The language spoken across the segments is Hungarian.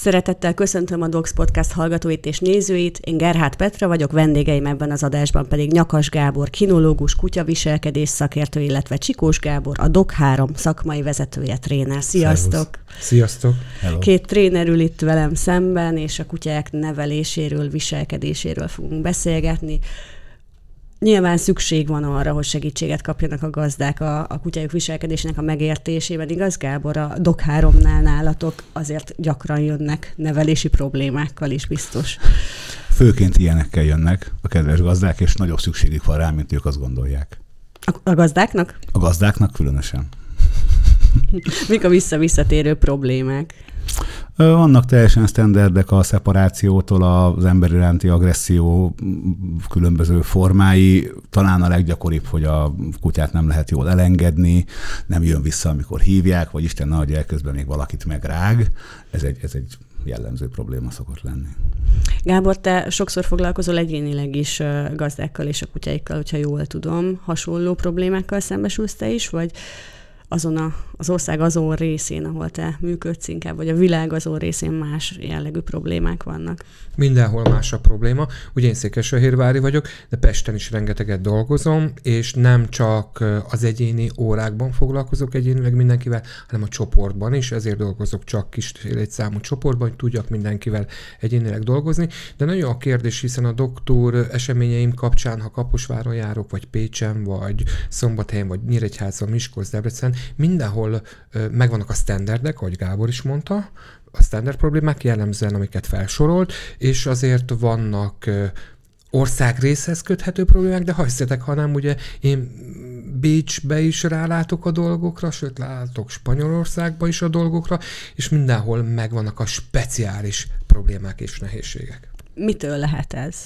Szeretettel köszöntöm a Docs Podcast hallgatóit és nézőit. Én Gerhát Petra vagyok, vendégeim ebben az adásban pedig Nyakas Gábor, kinológus, kutyaviselkedés szakértő, illetve Csikós Gábor, a Dog 3 szakmai vezetője, tréner. Sziasztok! Szervusz. Sziasztok! Hello. Két tréner ül itt velem szemben, és a kutyák neveléséről, viselkedéséről fogunk beszélgetni. Nyilván szükség van arra, hogy segítséget kapjanak a gazdák a, a kutyájuk viselkedésének a megértésében. Igaz, Gábor, a DOK 3-nál nálatok azért gyakran jönnek nevelési problémákkal is biztos. Főként ilyenekkel jönnek a kedves gazdák, és nagyobb szükségük van rá, mint ők azt gondolják. A, a gazdáknak? A gazdáknak különösen. Mik a vissza-visszatérő problémák? Vannak teljesen standardek a szeparációtól az ember iránti agresszió különböző formái. Talán a leggyakoribb, hogy a kutyát nem lehet jól elengedni, nem jön vissza, amikor hívják, vagy Isten nagy elközben még valakit megrág. Ez egy, ez egy jellemző probléma szokott lenni. Gábor, te sokszor foglalkozol egyénileg is gazdákkal és a kutyáikkal, hogyha jól tudom. Hasonló problémákkal szembesülsz te is, vagy azon a, az ország azon részén, ahol te működsz inkább, vagy a világ azon részén más jellegű problémák vannak? Mindenhol más a probléma. Ugye én Székesfehérvári vagyok, de Pesten is rengeteget dolgozom, és nem csak az egyéni órákban foglalkozok egyénileg mindenkivel, hanem a csoportban is, ezért dolgozok csak kis számú csoportban, hogy tudjak mindenkivel egyénileg dolgozni. De nagyon a kérdés, hiszen a doktor eseményeim kapcsán, ha Kaposváron járok, vagy Pécsen, vagy Szombathelyen, vagy Nyíregyházon, Miskolc, Debrecen, mindenhol megvannak a standardek, ahogy Gábor is mondta, a standard problémák jellemzően, amiket felsorolt, és azért vannak országrészhez köthető problémák, de hagyszétek, hanem ugye én Bécsbe is rálátok a dolgokra, sőt látok Spanyolországba is a dolgokra, és mindenhol megvannak a speciális problémák és nehézségek. Mitől lehet ez?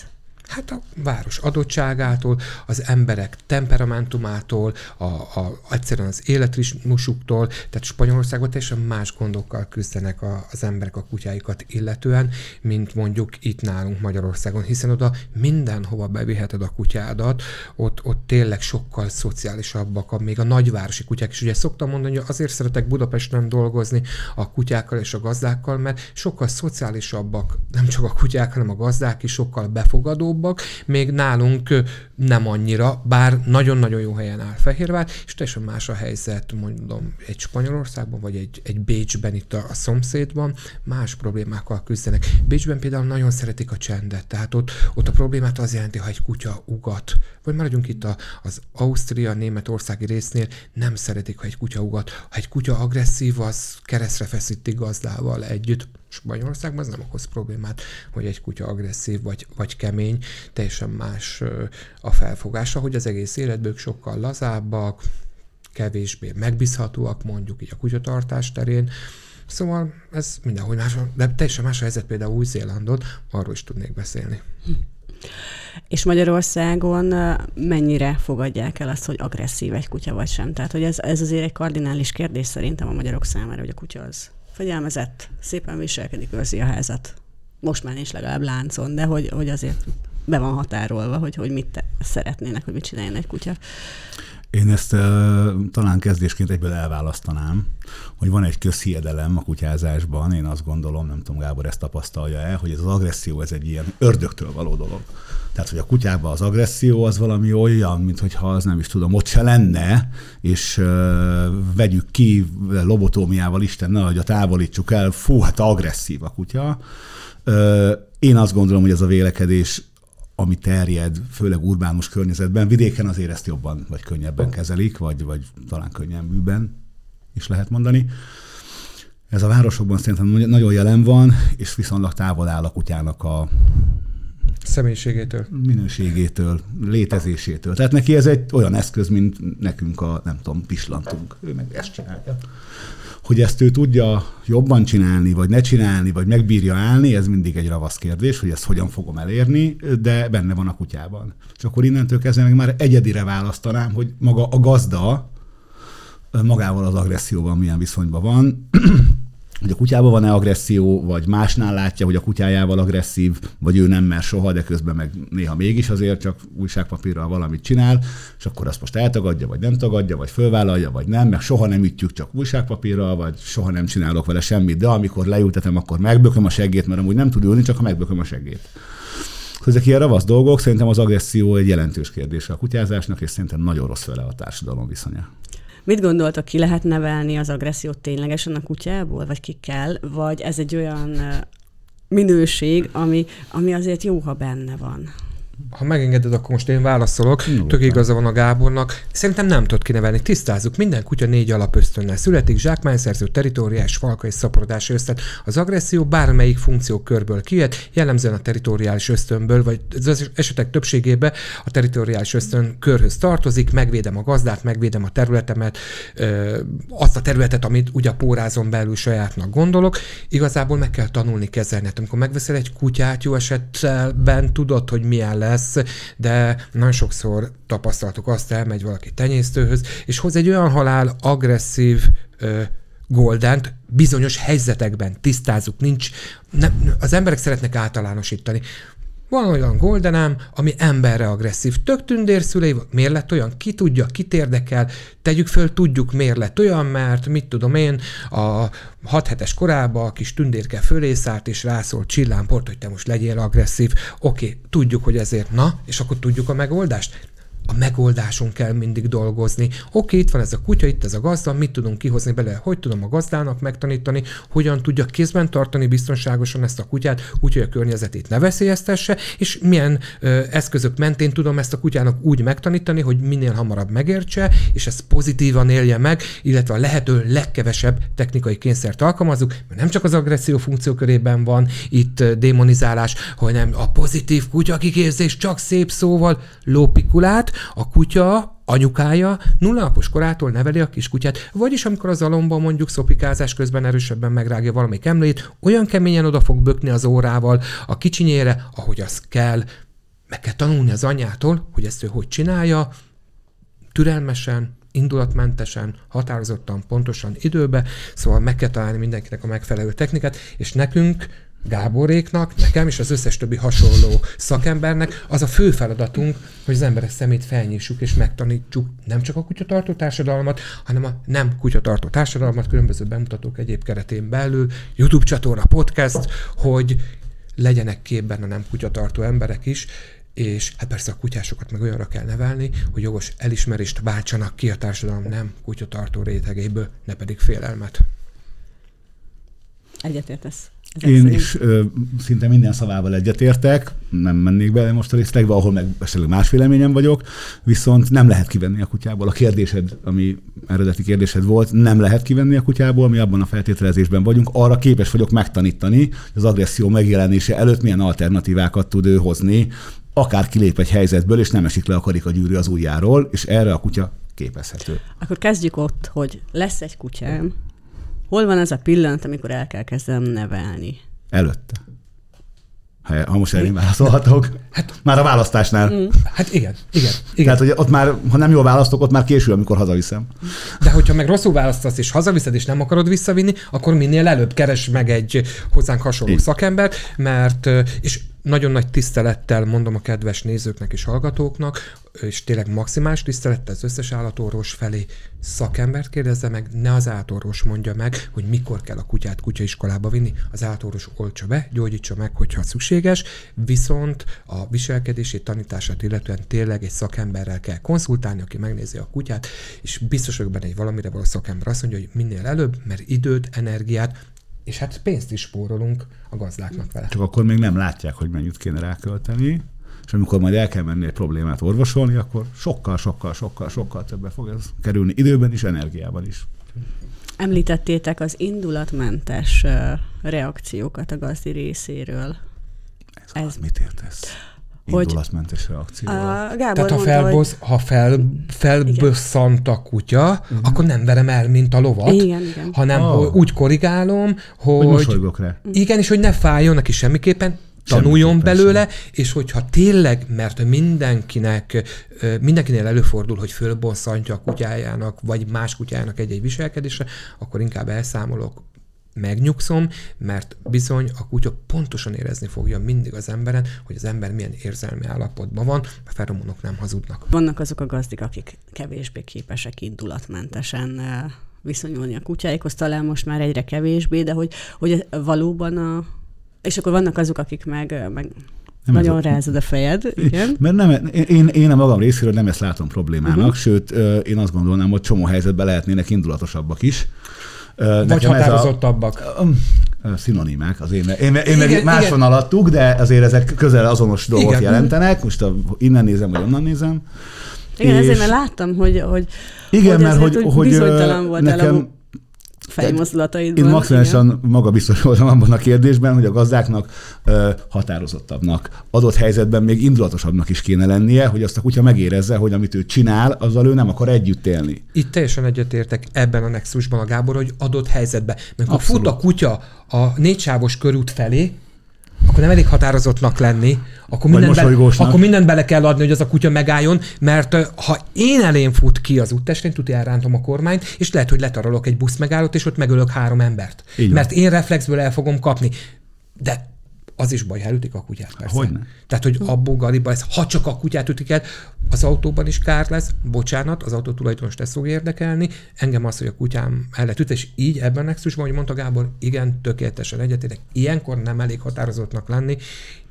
Hát a város adottságától, az emberek temperamentumától, a, a, egyszerűen az életritmusuktól, tehát Spanyolországban teljesen más gondokkal küzdenek a, az emberek a kutyáikat illetően, mint mondjuk itt nálunk Magyarországon, hiszen oda mindenhova beviheted a kutyádat, ott, ott tényleg sokkal szociálisabbak, a, még a nagyvárosi kutyák is. Ugye szoktam mondani, hogy azért szeretek Budapesten dolgozni a kutyákkal és a gazdákkal, mert sokkal szociálisabbak, nem csak a kutyák, hanem a gazdák is sokkal befogadóbb, olcsóbbak, még nálunk nem annyira, bár nagyon-nagyon jó helyen áll Fehérvár, és teljesen más a helyzet, mondom, egy Spanyolországban, vagy egy, egy Bécsben itt a, a szomszédban, más problémákkal küzdenek. Bécsben például nagyon szeretik a csendet, tehát ott, ott a problémát az jelenti, ha egy kutya ugat, vagy maradjunk itt a, az Ausztria, Németországi résznél, nem szeretik, ha egy kutya ugat. Ha egy kutya agresszív, az keresztre feszíti gazdával együtt Spanyolországban ez nem okoz problémát, hogy egy kutya agresszív vagy, vagy kemény, teljesen más a felfogása, hogy az egész életből sokkal lazábbak, kevésbé megbízhatóak mondjuk így a kutyatartás terén, Szóval ez mindenhogy más, de teljesen más a helyzet például Új-Zélandon, arról is tudnék beszélni. És Magyarországon mennyire fogadják el azt, hogy agresszív egy kutya vagy sem? Tehát, hogy ez, ez azért egy kardinális kérdés szerintem a magyarok számára, hogy a kutya az fegyelmezett, szépen viselkedik, őrzi a házat. Most már nincs legalább láncon, de hogy, hogy azért be van határolva, hogy, hogy mit szeretnének, hogy mit csináljon egy kutya. Én ezt uh, talán kezdésként egyből elválasztanám, hogy van egy közhiedelem a kutyázásban, én azt gondolom, nem tudom, Gábor ezt tapasztalja el, hogy ez az agresszió, ez egy ilyen ördögtől való dolog. Tehát, hogy a kutyában az agresszió az valami olyan, mintha az nem is tudom, ott se lenne, és uh, vegyük ki lobotómiával, Isten ne, hogy a távolítsuk el, fú, hát agresszív a kutya. Uh, én azt gondolom, hogy ez a vélekedés ami terjed, főleg urbánus környezetben, vidéken azért ezt jobban vagy könnyebben kezelik, vagy, vagy talán könnyebben is lehet mondani. Ez a városokban szerintem nagyon jelen van, és viszonylag távol áll a kutyának a Személyiségétől. minőségétől, létezésétől. Tehát neki ez egy olyan eszköz, mint nekünk a, nem tudom, pislantunk. Ő meg ezt csinálja. Hogy ezt ő tudja jobban csinálni, vagy ne csinálni, vagy megbírja állni, ez mindig egy ravasz kérdés, hogy ezt hogyan fogom elérni, de benne van a kutyában. És akkor innentől kezdve meg már egyedire választanám, hogy maga a gazda magával az agresszióval milyen viszonyban van hogy a kutyában van-e agresszió, vagy másnál látja, hogy a kutyájával agresszív, vagy ő nem mer soha, de közben meg néha mégis azért csak újságpapírral valamit csinál, és akkor azt most eltagadja, vagy nem tagadja, vagy fölvállalja, vagy nem, meg soha nem ütjük csak újságpapírral, vagy soha nem csinálok vele semmit, de amikor leültetem, akkor megbököm a seggét, mert amúgy nem tud ülni, csak ha megbököm a seggét. Ezek ilyen ravasz dolgok, szerintem az agresszió egy jelentős kérdése a kutyázásnak, és szerintem nagyon rossz vele a társadalom viszonya. Mit gondoltak, ki lehet nevelni az agressziót ténylegesen a kutyából, vagy ki kell, vagy ez egy olyan minőség, ami, ami azért jó, ha benne van? Ha megengeded, akkor most én válaszolok. No, Tök igaza van a Gábornak. Szerintem nem tudod kinevelni. Tisztázzuk. Minden kutya négy alapösztönnel születik, zsákmányszerző, teritoriális, falka és szaporodás ösztön. Az agresszió bármelyik funkció körből kijöhet, jellemzően a teritoriális ösztönből, vagy az esetek többségében a teritoriális ösztön körhöz tartozik, megvédem a gazdát, megvédem a területemet, azt a területet, amit ugye a pórázon belül sajátnak gondolok. Igazából meg kell tanulni kezelni. Hát amikor megveszel egy kutyát, jó esetben tudod, hogy milyen lesz, de nagyon sokszor tapasztaltuk azt, elmegy valaki tenyésztőhöz, és hoz egy olyan halál agresszív ö, goldent bizonyos helyzetekben tisztázunk, nincs, nem, az emberek szeretnek általánosítani. Van olyan goldenám, ami emberre agresszív. Tök tündérszülei, miért lett olyan? Ki tudja, kit érdekel? Tegyük föl, tudjuk, miért lett olyan, mert mit tudom én, a 6 hetes korában a kis tündérke fölé szállt, és rászólt csillámport, hogy te most legyél agresszív. Oké, tudjuk, hogy ezért na, és akkor tudjuk a megoldást? A megoldáson kell mindig dolgozni. Oké, itt van ez a kutya, itt ez a gazda, mit tudunk kihozni bele, hogy tudom a gazdának megtanítani, hogyan tudja kézben tartani biztonságosan ezt a kutyát, úgy, hogy a környezetét ne veszélyeztesse, és milyen ö, eszközök mentén tudom ezt a kutyának úgy megtanítani, hogy minél hamarabb megértse, és ezt pozitívan élje meg, illetve a lehető legkevesebb technikai kényszert alkalmazzuk, mert nem csak az agresszió funkciókörében van itt démonizálás, hanem a pozitív kutya kiképzés csak szép szóval lópikulát, a kutya anyukája nullapos korától neveli a kiskutyát, vagyis amikor az alomban mondjuk szopikázás közben erősebben megrágja valami emlét, olyan keményen oda fog bökni az órával a kicsinyére, ahogy az kell. Meg kell tanulni az anyától, hogy ezt ő hogy csinálja, türelmesen, indulatmentesen, határozottan, pontosan időbe, szóval meg kell találni mindenkinek a megfelelő technikát, és nekünk Gáboréknak, nekem és az összes többi hasonló szakembernek az a fő feladatunk, hogy az emberek szemét felnyissuk és megtanítsuk nem csak a kutyatartó társadalmat, hanem a nem kutyatartó társadalmat, különböző bemutatók egyéb keretén belül, YouTube csatorna, podcast, hogy legyenek képben a nem kutyatartó emberek is, és hát persze a kutyásokat meg olyanra kell nevelni, hogy jogos elismerést váltsanak ki a társadalom nem kutyatartó rétegéből, ne pedig félelmet. Egyetértesz? Én is ö, szinte minden szavával egyetértek, nem mennék bele most a részletekbe, ahol meg esetleg más véleményem vagyok, viszont nem lehet kivenni a kutyából. A kérdésed, ami eredeti kérdésed volt, nem lehet kivenni a kutyából, mi abban a feltételezésben vagyunk. Arra képes vagyok megtanítani, hogy az agresszió megjelenése előtt milyen alternatívákat tud ő hozni, akár kilép egy helyzetből, és nem esik le a karikagyűrű az ujjáról, és erre a kutya képezhető. Akkor kezdjük ott, hogy lesz egy kutyám, Hol van ez a pillanat, amikor el kell kezdenem nevelni? Előtte. Ha, ha most én válaszolhatok. Hát, már a választásnál. Mm. Hát igen, igen, igen. Tehát, hogy ott már, ha nem jól választok, ott már késő, amikor hazaviszem. De hogyha meg rosszul választasz, és hazaviszed, és nem akarod visszavinni, akkor minél előbb keres meg egy hozzánk hasonló Én. szakembert, mert, és nagyon nagy tisztelettel mondom a kedves nézőknek és hallgatóknak, és tényleg maximális tisztelettel az összes állatorvos felé szakembert kérdezze meg, ne az állatorvos mondja meg, hogy mikor kell a kutyát kutyaiskolába vinni. Az állatorvos oltsa be, gyógyítsa meg, hogyha szükséges, viszont a viselkedését, tanítását illetően tényleg egy szakemberrel kell konzultálni, aki megnézi a kutyát, és biztos vagyok benne, hogy valamire való szakember azt mondja, hogy minél előbb, mert időt, energiát, és hát pénzt is spórolunk a gazdáknak vele. Csak akkor még nem látják, hogy mennyit kéne rákölteni, és amikor majd el kell menni egy problémát orvosolni, akkor sokkal, sokkal, sokkal, sokkal többe fog ez kerülni időben is, energiában is. Említettétek az indulatmentes reakciókat a gazdi részéről. Ez, ez mit értesz? Hogy Indulatmentes reakció. a Gábor Tehát ha, mondta, felbosz, hogy... ha fel, felbösszant a kutya, uh-huh. akkor nem verem el, mint a lovat, Igen, igen. hanem Oh. hogy úgy korrigálom, hogy hogy, rá. igen, és hogy ne fájjon neki semmiképpen, tanuljon belőle, és hogyha tényleg, mert mindenkinek, mindenkinél előfordul, hogy fölbosszantja a kutyájának, vagy más kutyájának egy-egy viselkedésre, akkor inkább elszámolok, megnyugszom, mert bizony a kutya pontosan érezni fogja mindig az emberen, hogy az ember milyen érzelmi állapotban van, a feromonok nem hazudnak. Vannak azok a gazdik, akik kevésbé képesek indulatmentesen eh, viszonyulni a kutyáikhoz, talán most már egyre kevésbé, de hogy, hogy valóban a... És akkor vannak azok, akik meg, eh, meg Nem nagyon a- rázad a fejed, igen. Mert nem, én, én a magam részéről nem ezt látom problémának, uh-huh. sőt, ö, én azt gondolnám, hogy csomó helyzetben lehetnének indulatosabbak is. Vagy nekem ez a- határozottabbak. Szinonimák, az én, én, én meg Igen, máson igen. alattuk, de azért ezek közel azonos dolgot Igen. jelentenek. Most a, innen nézem, vagy onnan nézem. Igen, És- ezért mert láttam, hogy, hogy, Igen, hogy mert hogy, hogy bizonytalan voltál nekem, a fejmozdulataidban. Én maximálisan magabiztos voltam abban a kérdésben, hogy a gazdáknak ö, határozottabbnak, adott helyzetben még indulatosabbnak is kéne lennie, hogy azt a kutya megérezze, hogy amit ő csinál, azzal ő nem akar együtt élni. Itt teljesen egyetértek ebben a nexusban a Gábor, hogy adott helyzetben. Mert ha fut a kutya a négysávos körút felé, akkor nem elég határozottnak lenni, akkor mindent, be, akkor mindent bele kell adni, hogy az a kutya megálljon, mert ha én elém fut ki az úttestén, tudja elrántom a kormányt, és lehet, hogy letarolok egy busz megállót, és ott megölök három embert. Így van. mert én reflexből el fogom kapni. De az is baj, ha a kutyát, persze. Hogyne. Tehát, hogy abból galiba lesz, ha csak a kutyát ütik el, az autóban is kár lesz, bocsánat, az autó tulajdonos ezt fog érdekelni, engem az, hogy a kutyám el lett ütve, és így ebben a nexusban, hogy mondta Gábor, igen, tökéletesen egyetértek, ilyenkor nem elég határozottnak lenni,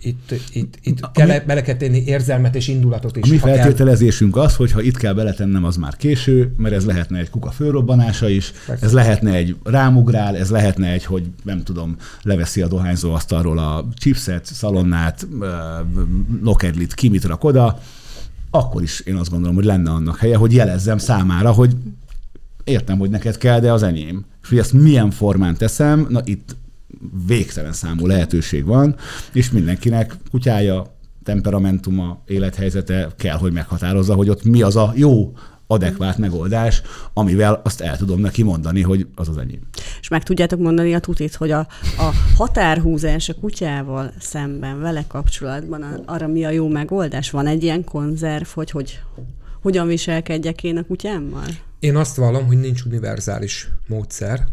itt, itt, itt kell, bele kell tenni érzelmet és indulatot is. A mi kell. feltételezésünk az, hogy ha itt kell beletennem, az már késő, mert ez lehetne egy kuka fölrobbanása is, Persze. ez lehetne egy rámugrál, ez lehetne egy, hogy nem tudom, leveszi a dohányzó asztalról a chipset, szalonnát, lokedlit, ki mit rak oda, akkor is én azt gondolom, hogy lenne annak helye, hogy jelezzem számára, hogy értem, hogy neked kell, de az enyém. És hogy ezt milyen formán teszem, na itt végtelen számú lehetőség van, és mindenkinek kutyája, temperamentuma, élethelyzete kell, hogy meghatározza, hogy ott mi az a jó, adekvát megoldás, amivel azt el tudom neki mondani, hogy az az enyém. És meg tudjátok mondani a tutit, hogy a, a határhúzás a kutyával szemben, vele kapcsolatban arra mi a jó megoldás? Van egy ilyen konzerv, hogy, hogy hogyan viselkedjek én a kutyámmal? Én azt vallom, hogy nincs univerzális módszer.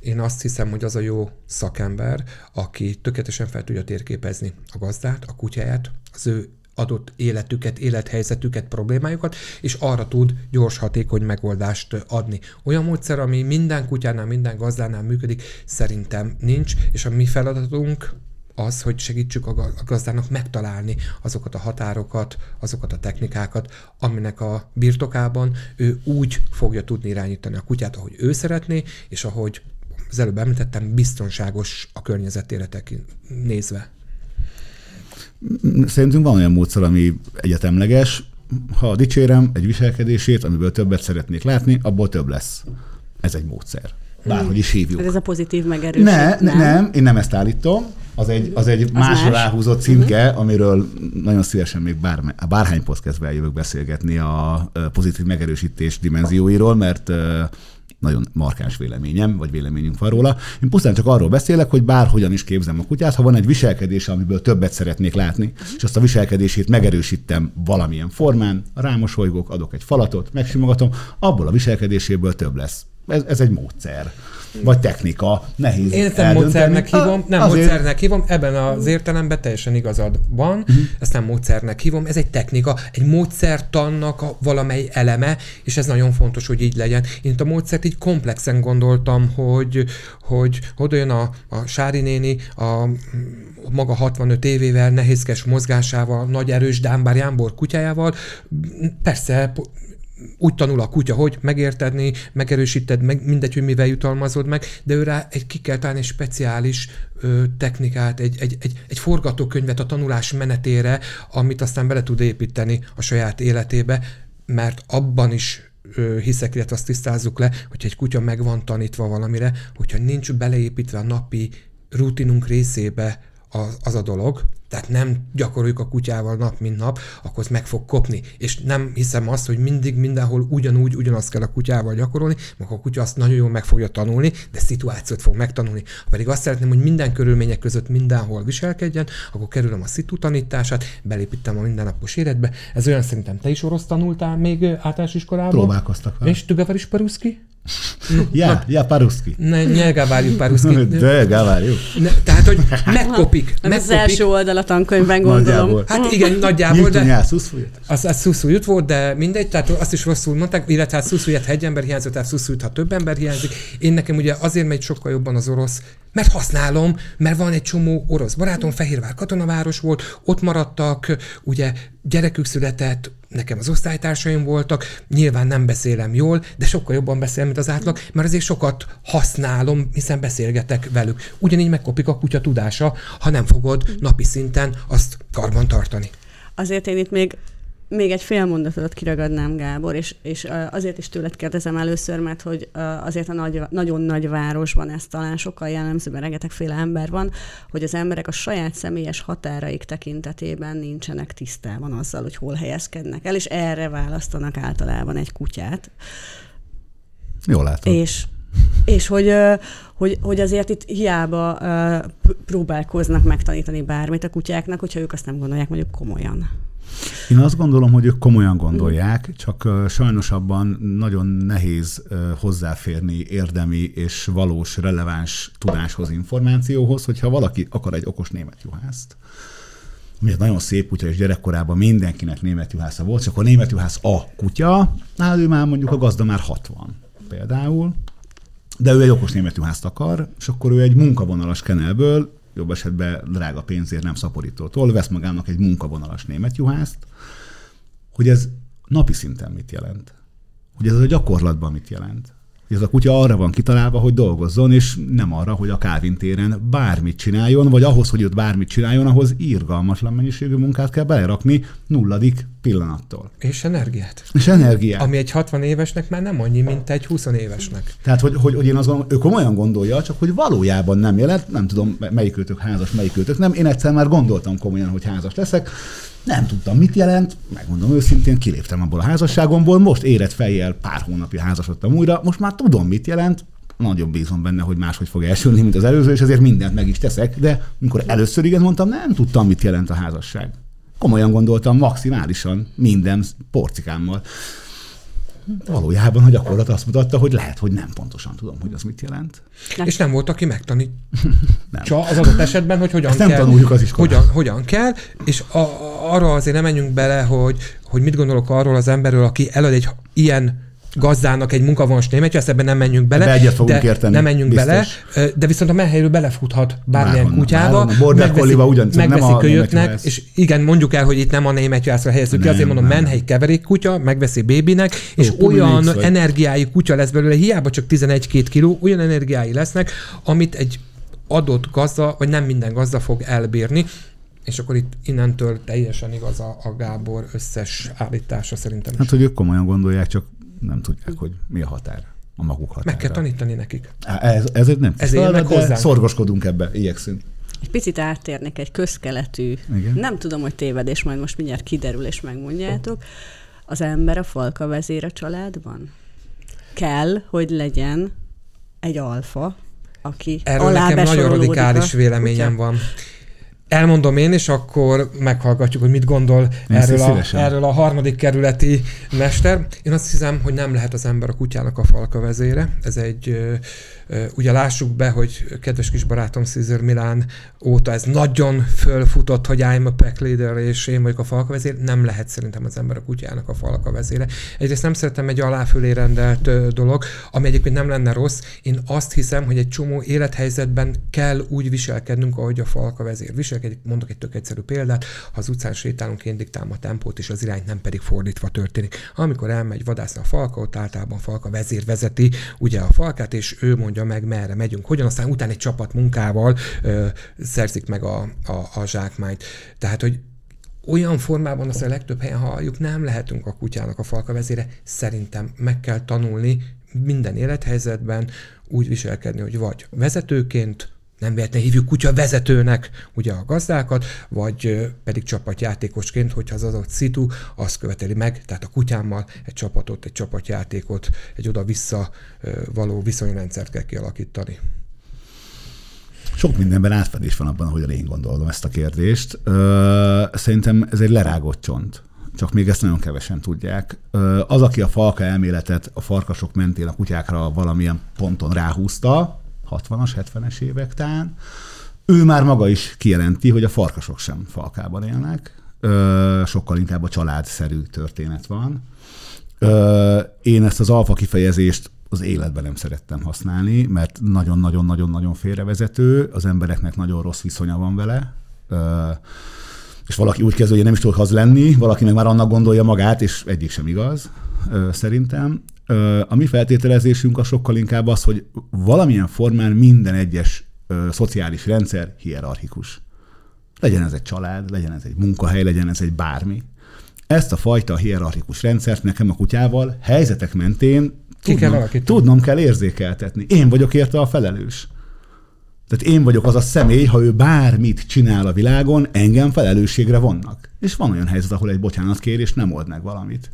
Én azt hiszem, hogy az a jó szakember, aki tökéletesen fel tudja térképezni a gazdát, a kutyáját, az ő adott életüket, élethelyzetüket, problémájukat, és arra tud gyors, hatékony megoldást adni. Olyan módszer, ami minden kutyánál, minden gazdánál működik, szerintem nincs, és a mi feladatunk az, hogy segítsük a ga- a gazdának megtalálni azokat a határokat, azokat a technikákat, aminek a birtokában ő úgy fogja tudni irányítani a kutyát, ahogy ő szeretné, és ahogy az előbb említettem, biztonságos a környezetére nézve. Szerintünk van olyan módszer, ami egyetemleges. Ha dicsérem egy viselkedését, amiből többet szeretnék látni, abból több lesz. Ez egy módszer. Bárhogy is hívjuk. Hát ez a pozitív megerősítés. Ne, ne, nem, én nem ezt állítom. Az egy, az egy másra más. ráhúzott címke, amiről nagyon szívesen még bár, bárhány podcastben jövök beszélgetni a pozitív megerősítés dimenzióiról, mert nagyon markáns véleményem, vagy véleményünk van róla. Én pusztán csak arról beszélek, hogy bárhogyan is képzem a kutyát, ha van egy viselkedése, amiből többet szeretnék látni, és azt a viselkedését megerősítem valamilyen formán, rámosolygok, adok egy falatot, megsimogatom, abból a viselkedéséből több lesz. Ez, ez egy módszer. Vagy technika. Nehéz Én ezt nem módszernek hívom, nem Azért- módszernek hívom, ebben az értelemben teljesen igazad van, uh-huh. ezt nem módszernek hívom, ez egy technika, egy módszertannak a valamely eleme, és ez nagyon fontos, hogy így legyen. Én a módszert így komplexen gondoltam, hogy, hogy jön a, a Sári néni, a maga 65 évével, nehézkes mozgásával, nagy erős Dámbár Jámbor kutyájával, persze úgy tanul a kutya, hogy megértedni, megerősíted, meg, mindegy, hogy mivel jutalmazod meg, de ő rá egy, ki kell találni egy speciális ö, technikát, egy, egy, egy, egy forgatókönyvet a tanulás menetére, amit aztán bele tud építeni a saját életébe, mert abban is hiszek, illetve azt tisztázzuk le, hogyha egy kutya meg van tanítva valamire, hogyha nincs beleépítve a napi rutinunk részébe az, az a dolog, tehát nem gyakoroljuk a kutyával nap, mint nap, akkor meg fog kopni. És nem hiszem azt, hogy mindig mindenhol ugyanúgy ugyanazt kell a kutyával gyakorolni, mert a kutya azt nagyon jól meg fogja tanulni, de szituációt fog megtanulni. Ha pedig azt szeretném, hogy minden körülmények között mindenhol viselkedjen, akkor kerülöm a szitu tanítását, belépítem a mindennapos életbe. Ez olyan szerintem te is orosz tanultál még általános iskolában. Próbálkoztak vele. És Tügever is Peruszki? Ja, ja, Paruszki. Ne, ne gávárjuk Paruszki. De, gávárjuk. Ne, tehát, hogy megkopik. Nem ez az megkopik. első oldal a tankönyvben gondolom. Nagyjából. Hát igen, nagyjából, de az, az szuszújut volt, de mindegy, tehát azt is rosszul mondták, illetve hát szuszújat, ha egy ember hiányzott, tehát szuszújut, ha több ember hiányzik. Én nekem ugye azért megy sokkal jobban az orosz, mert használom, mert van egy csomó orosz barátom, Fehérvár katonaváros volt, ott maradtak, ugye gyerekük született, nekem az osztálytársaim voltak, nyilván nem beszélem jól, de sokkal jobban beszélem, mint az átlag, mert azért sokat használom, hiszen beszélgetek velük. Ugyanígy megkopik a kutya tudása, ha nem fogod napi szinten azt karban tartani. Azért én itt még még egy fél mondatot kiragadnám, Gábor, és, és azért is tőled kérdezem először, mert hogy azért a nagy, nagyon nagy városban ez talán sokkal jellemző, mert rengetegféle ember van, hogy az emberek a saját személyes határaik tekintetében nincsenek tisztában azzal, hogy hol helyezkednek el, és erre választanak általában egy kutyát. Jól látod. És, és hogy, hogy, hogy azért itt hiába próbálkoznak megtanítani bármit a kutyáknak, hogyha ők azt nem gondolják mondjuk komolyan. Én azt gondolom, hogy ők komolyan gondolják, csak sajnos abban nagyon nehéz hozzáférni érdemi és valós, releváns tudáshoz, információhoz, hogyha valaki akar egy okos német juhászt, ami nagyon szép kutya, és gyerekkorában mindenkinek német juhásza volt, csak a német juhász a kutya, hát ő már mondjuk a gazda már 60 például, de ő egy okos német juhászt akar, és akkor ő egy munkavonalas kenelből, jobb esetben drága pénzért nem szaporítótól, vesz magának egy munkavonalas német juhászt, hogy ez napi szinten mit jelent. Hogy ez a gyakorlatban mit jelent. Hogy ez a kutya arra van kitalálva, hogy dolgozzon, és nem arra, hogy a Calvin téren bármit csináljon, vagy ahhoz, hogy ott bármit csináljon, ahhoz írgalmatlan mennyiségű munkát kell belerakni nulladik pillanattól. És energiát. És energiát. Ami egy 60 évesnek már nem annyi, mint egy 20 évesnek. Tehát, hogy, hogy, hogy én azt gondolom, ő komolyan gondolja, csak hogy valójában nem jelent, nem tudom, melyik őtök házas, melyik őtök nem. Én egyszer már gondoltam komolyan, hogy házas leszek, nem tudtam, mit jelent, megmondom őszintén, kiléptem abból a házasságomból, most érett fejjel pár hónapja házasodtam újra, most már tudom, mit jelent, nagyon bízom benne, hogy máshogy fog elsülni, mint az előző, és ezért mindent meg is teszek, de amikor először igen mondtam, nem tudtam, mit jelent a házasság. Komolyan gondoltam maximálisan minden porcikámmal. Valójában a gyakorlat azt mutatta, hogy lehet, hogy nem pontosan tudom, hogy az mit jelent. Nem. És nem volt, aki megtanít. Nem. Csak az adott esetben, hogy hogyan Ezt nem kell. tanuljuk az iskolában. Hogyan, hogyan kell, és a, a, arra azért nem menjünk bele, hogy, hogy mit gondolok arról az emberről, aki elad egy ilyen gazdának egy munkavonos németje, ezt ebben nem menjünk bele. Egyet fogunk de érteni, Nem menjünk biztos. bele, de viszont a menhelyről belefuthat bármilyen Bárhonnan, kutyába. Border megveszi- Collie-ba ugyancsak, nem megveszi a kölyöknek, és igen, mondjuk el, hogy itt nem a németjuhászra helyezzük ki, Nem, azért mondom, nem. menhely keverék kutya, megveszi bébinek, és Publix olyan vagy. energiái kutya lesz belőle, hiába csak 11-2 kiló, olyan energiái lesznek, amit egy adott gazda, vagy nem minden gazda fog elbírni, és akkor itt innentől teljesen igaz a, a Gábor összes állítása szerintem is. Hát, hogy ők komolyan gondolják, csak nem tudják, hogy mi a határ. A maguk határa. Meg kell tanítani nekik. Ez, ez egy nem Ez tiszta érnek feladat, de hozzánk. szorgoskodunk ebbe, igyekszünk. Egy picit áttérnék egy közkeletű, Igen. nem tudom, hogy tévedés, majd most mindjárt kiderül és megmondjátok. Az ember a falka vezér a családban? Kell, hogy legyen egy alfa, aki Erről alá nekem nagyon radikális a véleményem kutya. van. Elmondom én, és akkor meghallgatjuk, hogy mit gondol erről a, erről a harmadik kerületi mester. Én azt hiszem, hogy nem lehet az ember a kutyának a falka vezére. Ez egy, ugye lássuk be, hogy kedves kis barátom Caesar Milán óta ez nagyon fölfutott, hogy I'm a pack leader, és én vagyok a falka vezér. Nem lehet szerintem az ember a kutyának a falka vezére. Egyrészt nem szeretem egy aláfölé rendelt dolog, ami egyébként nem lenne rossz. Én azt hiszem, hogy egy csomó élethelyzetben kell úgy viselkednünk, ahogy a falka vezér viselkedik. Mondok egy tök egyszerű példát, ha az utcán sétálunk, én diktálom a tempót, és az irányt nem pedig fordítva történik. Amikor elmegy vadászni a falka, ott általában falka vezér vezeti ugye a falkát, és ő mondja meg, merre megyünk, hogyan, aztán utána egy csapat munkával ö, szerzik meg a, a, a zsákmányt. Tehát, hogy olyan formában, azt a legtöbb helyen halljuk, nem lehetünk a kutyának a falka vezére. Szerintem meg kell tanulni minden élethelyzetben úgy viselkedni, hogy vagy vezetőként, nem véletlenül hívjuk kutya vezetőnek ugye a gazdákat, vagy pedig csapatjátékosként, hogyha az adott szitu azt követeli meg, tehát a kutyámmal egy csapatot, egy csapatjátékot, egy oda-vissza való viszonyrendszert kell kialakítani. Sok mindenben átfedés van abban, ahogy én gondolom ezt a kérdést. Szerintem ez egy lerágott csont csak még ezt nagyon kevesen tudják. Az, aki a falka elméletet a farkasok mentén a kutyákra valamilyen ponton ráhúzta, 60-as, 70-es évek tán, ő már maga is kijelenti, hogy a farkasok sem falkában élnek, sokkal inkább a családszerű történet van. Én ezt az alfa kifejezést az életben nem szerettem használni, mert nagyon-nagyon-nagyon-nagyon félrevezető, az embereknek nagyon rossz viszonya van vele, és valaki úgy kezdő, hogy nem is tud az lenni, valaki meg már annak gondolja magát, és egyik sem igaz, szerintem. A mi feltételezésünk a sokkal inkább az, hogy valamilyen formán minden egyes szociális rendszer hierarchikus. Legyen ez egy család, legyen ez egy munkahely, legyen ez egy bármi. Ezt a fajta hierarchikus rendszert nekem a kutyával helyzetek mentén tudnom, kell tudnom kell érzékeltetni. Én vagyok érte a felelős. Tehát én vagyok az a személy, ha ő bármit csinál a világon, engem felelősségre vonnak. És van olyan helyzet, ahol egy bocsánat kér, és nem old meg valamit.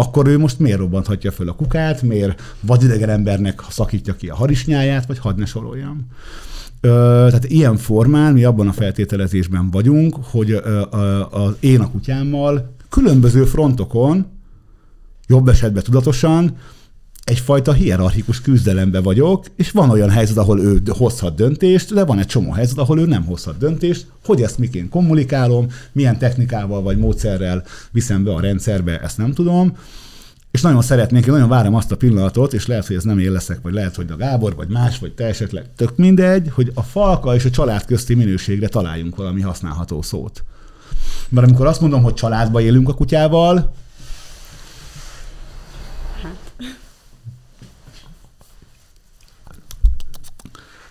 Akkor ő most miért robbanthatja föl a kukát, miért vadidegen embernek szakítja ki a harisnyáját, vagy hadd ne soroljam. Ö, tehát ilyen formán mi abban a feltételezésben vagyunk, hogy ö, ö, a, én a kutyámmal különböző frontokon, jobb esetben tudatosan, egyfajta hierarchikus küzdelembe vagyok, és van olyan helyzet, ahol ő hozhat döntést, de van egy csomó helyzet, ahol ő nem hozhat döntést, hogy ezt miként kommunikálom, milyen technikával vagy módszerrel viszem be a rendszerbe, ezt nem tudom. És nagyon szeretnék, én nagyon várom azt a pillanatot, és lehet, hogy ez nem én leszek, vagy lehet, hogy a Gábor, vagy más, vagy te esetleg, tök mindegy, hogy a falka és a család közti minőségre találjunk valami használható szót. Mert amikor azt mondom, hogy családba élünk a kutyával,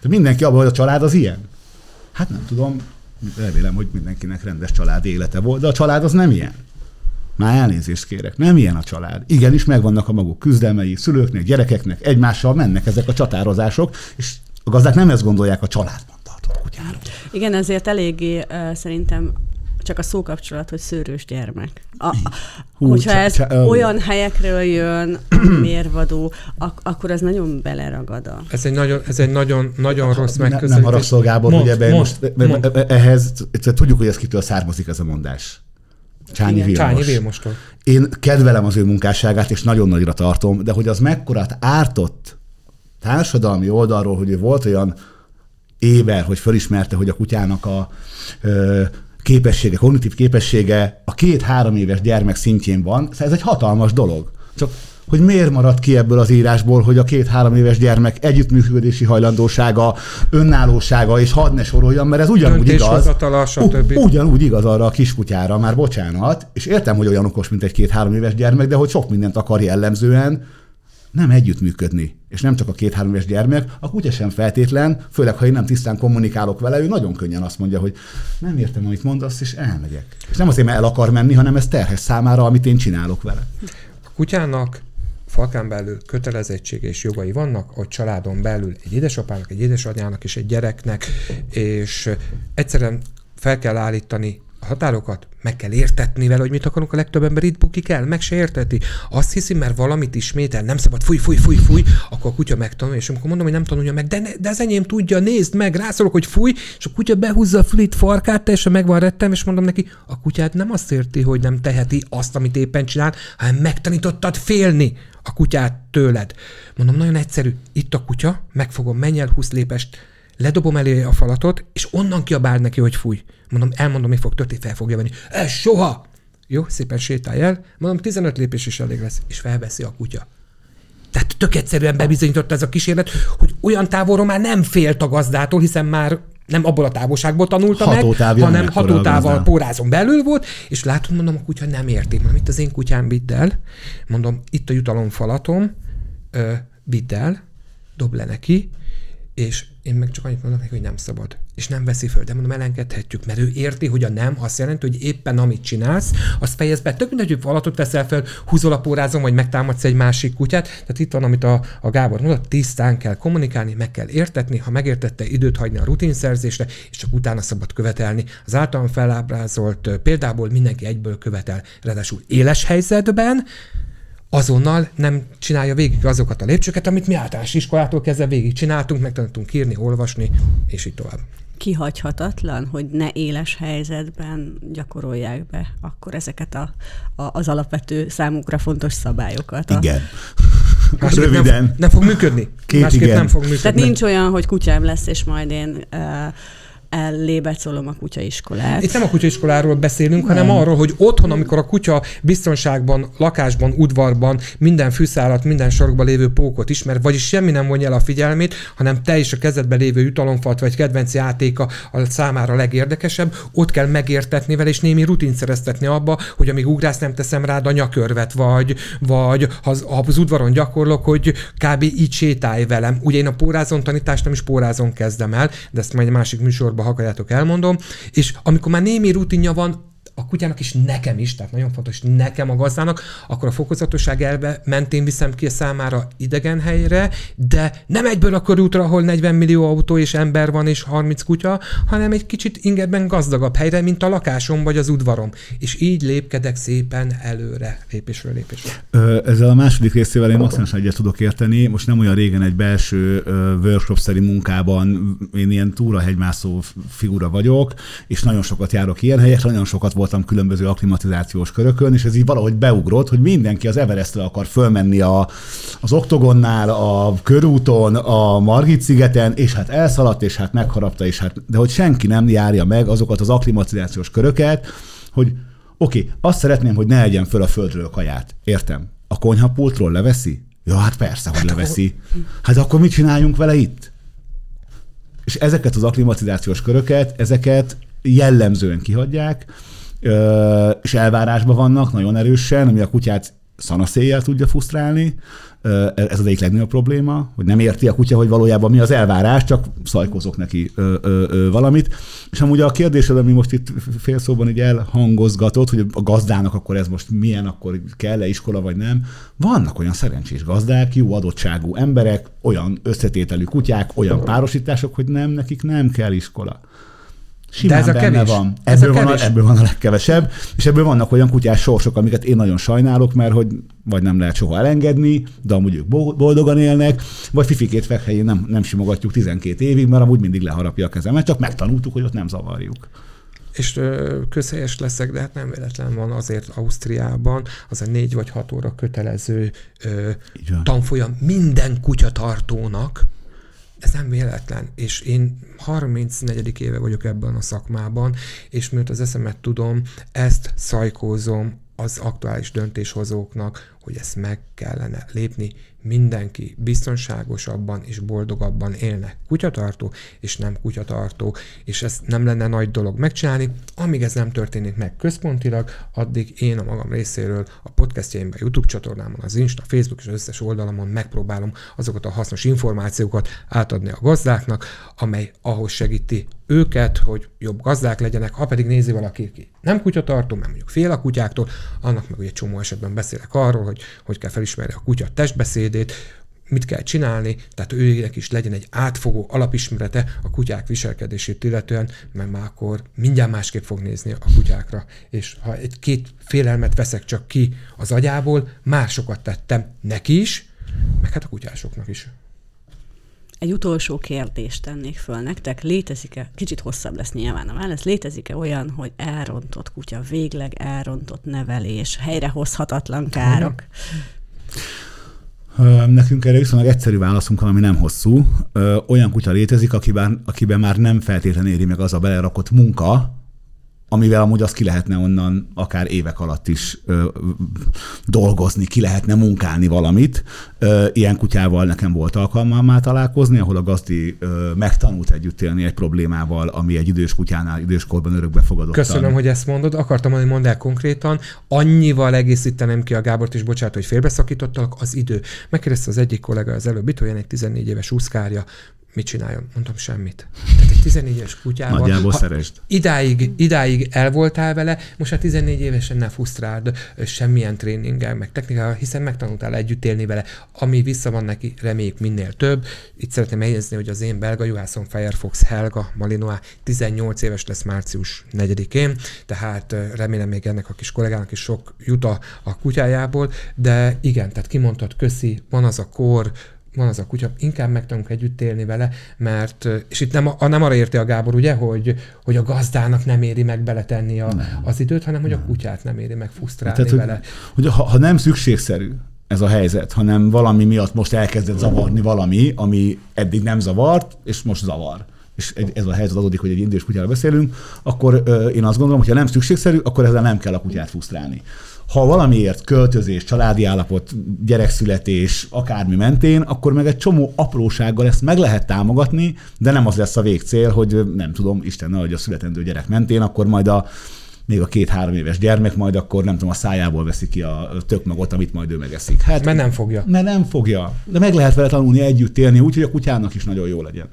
De mindenki abban, hogy a család az ilyen. Hát nem tudom, remélem, hogy mindenkinek rendes család élete volt, de a család az nem ilyen. Már elnézést kérek, nem ilyen a család. Igenis, megvannak a maguk küzdelmei, szülőknek, gyerekeknek, egymással mennek ezek a csatározások, és a gazdák nem ezt gondolják a családban tartott kutyáról. Igen, ezért eléggé szerintem csak a szókapcsolat, hogy szőrös gyermek. A, Hú, hogyha ez csa, csa, olyan helyekről jön, mérvadó, ak- akkor ez nagyon beleragad a... Ez egy nagyon, ez egy nagyon, nagyon rossz ne, megközelítés. Nem haragszol, Gábor, mond, ugye most, mond. ehhez, tudjuk, hogy ez kitől származik ez a mondás. Csányi Vilmos. Csányi Vilmostól. Én kedvelem az ő munkásságát, és nagyon nagyra tartom, de hogy az mekkorát ártott társadalmi oldalról, hogy ő volt olyan éber, hogy fölismerte, hogy a kutyának a ö, képessége, kognitív képessége a két-három éves gyermek szintjén van, szóval ez egy hatalmas dolog. Csak hogy miért maradt ki ebből az írásból, hogy a két-három éves gyermek együttműködési hajlandósága, önállósága, és hadd ne soroljam, mert ez ugyanúgy igaz. stb. Ugyanúgy igaz arra a kiskutyára, már bocsánat, és értem, hogy olyan okos, mint egy két-három éves gyermek, de hogy sok mindent akar jellemzően, nem együttműködni. És nem csak a két-három éves gyermek, a kutya sem feltétlen, főleg ha én nem tisztán kommunikálok vele, ő nagyon könnyen azt mondja, hogy nem értem, amit mondasz, és elmegyek. És nem azért, mert el akar menni, hanem ez terhes számára, amit én csinálok vele. A kutyának falkán belül kötelezettsége és jogai vannak, a családon belül egy édesapának, egy édesanyjának és egy gyereknek, és egyszerűen fel kell állítani a határokat, meg kell értetni vele, hogy mit akarunk, a legtöbb ember itt bukik el, meg se érteti. Azt hiszi, mert valamit ismétel, nem szabad fúj, fúj, fúj, fúj, akkor a kutya megtanulja, és amikor mondom, hogy nem tanulja meg, de, ne, de az enyém tudja, nézd meg, rászólok, hogy fúj, és a kutya behúzza a fülit farkát, teljesen meg van rettem, és mondom neki, a kutyát nem azt érti, hogy nem teheti azt, amit éppen csinál, hanem megtanítottad félni a kutyát tőled. Mondom, nagyon egyszerű, itt a kutya, megfogom, menj el 20 lépest, ledobom elé a falatot, és onnan kiabál neki, hogy fúj. Mondom, elmondom, mi fog történni, fel fogja venni. Ez soha! Jó, szépen sétálj el. Mondom, 15 lépés is elég lesz, és felveszi a kutya. Tehát tök egyszerűen bebizonyította ez a kísérlet, hogy olyan távolról már nem félt a gazdától, hiszen már nem abból a távolságból tanulta hatótávja meg, hanem hatótával pórázon belül volt, és látod, mondom, a kutya nem érti. Mondom, itt az én kutyám vidd el, mondom, itt a jutalomfalatom, ö, vidd el, dob le neki, és Én meg csak annyit mondok neki, hogy nem szabad. És nem veszi föl, de mondom, elengedhetjük, mert ő érti, hogy a nem azt jelenti, hogy éppen amit csinálsz, azt fejezd be. Tök mindegy, hogy valatot veszel fel, húzol a pórázon, vagy megtámadsz egy másik kutyát. Tehát itt van, amit a, a Gábor mondott, tisztán kell kommunikálni, meg kell értetni, ha megértette, időt hagyni a rutinszerzésre, és csak utána szabad követelni. Az általam felábrázolt példából mindenki egyből követel, ráadásul éles helyzetben, azonnal nem csinálja végig azokat a lépcsőket, amit mi általános iskolától kezdve végig csináltunk, megtanultunk írni, olvasni, és így tovább. Kihagyhatatlan, hogy ne éles helyzetben gyakorolják be akkor ezeket a, a, az alapvető számukra fontos szabályokat. Igen. Másképp Röviden. Nem, nem fog működni. Két Másképp igen. nem fog működni. Tehát nincs olyan, hogy kutyám lesz, és majd én uh, ellébecolom a kutyaiskolát. Itt nem a kutyaiskoláról beszélünk, nem. hanem arról, hogy otthon, amikor a kutya biztonságban, lakásban, udvarban minden fűszálat, minden sorokban lévő pókot ismer, vagyis semmi nem vonja el a figyelmét, hanem te is a kezedben lévő jutalomfalt vagy kedvenc játéka a számára legérdekesebb, ott kell megértetni vele, és némi rutin szereztetni abba, hogy amíg ugrász, nem teszem rád a nyakörvet, vagy, vagy ha az, ha az udvaron gyakorlok, hogy kb. így sétálj velem. Ugye én a pórázon tanítást nem is pórázon kezdem el, de ezt majd egy másik műsorban ha akarjátok, elmondom. És amikor már némi rutinja van, a kutyának is nekem is, tehát nagyon fontos, nekem a gazdának, akkor a fokozatosság elve mentén viszem ki a számára idegen helyre, de nem egyből a körútra, ahol 40 millió autó és ember van és 30 kutya, hanem egy kicsit ingerben gazdagabb helyre, mint a lakásom vagy az udvarom. És így lépkedek szépen előre, lépésről lépésre. Ezzel a második részével én maximálisan egyet tudok érteni. Most nem olyan régen egy belső workshop-szeri munkában én ilyen túrahegymászó figura vagyok, és nagyon sokat járok ilyen helyekre, nagyon sokat volt voltam különböző aklimatizációs körökön, és ez így valahogy beugrott, hogy mindenki az Everestre akar fölmenni a, az Oktogonnál, a körúton, a Margit szigeten, és hát elszaladt, és hát megharapta, és hát, de hogy senki nem járja meg azokat az aklimatizációs köröket, hogy oké, okay, azt szeretném, hogy ne egyen föl a földről kaját. Értem. A konyhapultról leveszi? Ja, hát persze, hogy leveszi. Hát akkor mit csináljunk vele itt? És ezeket az aklimatizációs köröket, ezeket jellemzően kihagyják, és elvárásban vannak nagyon erősen, ami a kutyát szanaszéjjel tudja frusztrálni. Ez az egyik legnagyobb probléma, hogy nem érti a kutya, hogy valójában mi az elvárás, csak szajkozok neki valamit. És amúgy a kérdésed, ami most itt félszóban így elhangozgatott, hogy a gazdának akkor ez most milyen, akkor kell-e iskola vagy nem. Vannak olyan szerencsés gazdák, jó adottságú emberek, olyan összetételű kutyák, olyan párosítások, hogy nem, nekik nem kell iskola. Simán De ez a benne kevés. van. Ez ebből, a van a, ebből van a legkevesebb, és ebből vannak olyan kutyás sorsok, amiket én nagyon sajnálok, mert hogy vagy nem lehet soha elengedni, de amúgy ők boldogan élnek, vagy fifikét fekhelyén nem, nem simogatjuk 12 évig, mert amúgy mindig leharapja a kezemet, csak megtanultuk, hogy ott nem zavarjuk és közhelyes leszek, de hát nem véletlen van azért Ausztriában az a négy vagy hat óra kötelező ö, tanfolyam minden kutyatartónak, ez nem véletlen, és én 34. éve vagyok ebben a szakmában, és miért az eszemet tudom, ezt szajkózom az aktuális döntéshozóknak, hogy ezt meg kellene lépni, mindenki biztonságosabban és boldogabban élnek kutyatartó, és nem kutyatartó, és ez nem lenne nagy dolog megcsinálni. Amíg ez nem történik meg központilag, addig én a magam részéről a podcastjaimben, YouTube csatornámon, az Insta, Facebook és összes oldalamon megpróbálom azokat a hasznos információkat átadni a gazdáknak, amely ahhoz segíti őket, hogy jobb gazdák legyenek, ha pedig nézi valaki, ki nem kutyatartó, mert mondjuk fél a kutyáktól, annak meg ugye csomó esetben beszélek arról, hogy hogy kell felismerni a kutya testbeszédét, mit kell csinálni, tehát őnek is legyen egy átfogó alapismerete a kutyák viselkedését illetően, mert már akkor mindjárt másképp fog nézni a kutyákra. És ha egy-két félelmet veszek csak ki az agyából, már sokat tettem neki is, meg hát a kutyásoknak is. Egy utolsó kérdést tennék föl nektek. Létezik-e, kicsit hosszabb lesz nyilván a válasz, létezik-e olyan, hogy elrontott kutya, végleg elrontott nevelés, helyrehozhatatlan károk? Nekünk erre viszonylag egyszerű válaszunk van, ami nem hosszú. Olyan kutya létezik, akiben, akiben már nem feltétlenül éri meg az a belerakott munka, amivel amúgy azt ki lehetne onnan akár évek alatt is ö, dolgozni, ki lehetne munkálni valamit. Ö, ilyen kutyával nekem volt alkalmam már találkozni, ahol a gazdi ö, megtanult együtt élni egy problémával, ami egy idős kutyánál időskorban örökbe fogadott. Köszönöm, hogy ezt mondod. Akartam mondani, mondd el konkrétan. Annyival egészítenem ki a Gábort, és bocsánat, hogy félbeszakítottalak, az idő. Megkérdezte az egyik kollega az előbb, itt olyan egy 14 éves úszkárja, mit csináljon? Mondtam semmit. Tehát egy 14 éves kutyával. Nagyjából szeresd. Idáig, idáig el voltál vele, most hát 14 évesen ne fusztráld semmilyen tréninggel, meg technikával, hiszen megtanultál együtt élni vele, ami vissza van neki, reméljük minél több. Itt szeretném megjegyezni, hogy az én belga juhászom Firefox Helga Malinois 18 éves lesz március 4-én, tehát remélem még ennek a kis kollégának is sok jut a, a kutyájából, de igen, tehát kimondtad, köszi, van az a kor, van az a kutya, inkább meg tudunk együtt élni vele, mert, és itt nem, a, nem arra érti a Gábor, ugye, hogy, hogy a gazdának nem éri meg beletenni a, nem. az időt, hanem hogy a kutyát nem éri meg fusztrálni Tehát, vele. Hogy, hogy ha, ha nem szükségszerű ez a helyzet, hanem valami miatt most elkezdett zavarni valami, ami eddig nem zavart, és most zavar és ez a helyzet adódik, hogy egy indés kutyára beszélünk, akkor én azt gondolom, hogy ha nem szükségszerű, akkor ezzel nem kell a kutyát fusztrálni ha valamiért költözés, családi állapot, gyerekszületés, akármi mentén, akkor meg egy csomó aprósággal ezt meg lehet támogatni, de nem az lesz a végcél, hogy nem tudom, Isten hogy a születendő gyerek mentén, akkor majd a még a két-három éves gyermek majd akkor nem tudom, a szájából veszi ki a tök magot, amit majd ő megeszik. Hát, mert nem fogja. Mert nem fogja. De meg lehet vele tanulni együtt élni, úgyhogy a kutyának is nagyon jó legyen.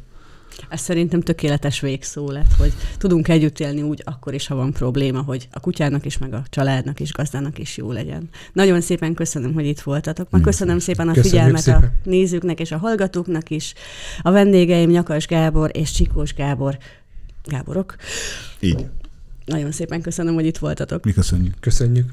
Ez szerintem tökéletes végszó lett, hogy tudunk együtt élni úgy akkor is, ha van probléma, hogy a kutyának is, meg a családnak is, gazdának is jó legyen. Nagyon szépen köszönöm, hogy itt voltatok. Ma köszönöm szépen a Köszönjük figyelmet szépen. a nézőknek és a hallgatóknak is. A vendégeim Nyakas Gábor és Csikós Gábor. Gáborok. Így. Nagyon szépen köszönöm, hogy itt voltatok. Mi köszönjük. Köszönjük.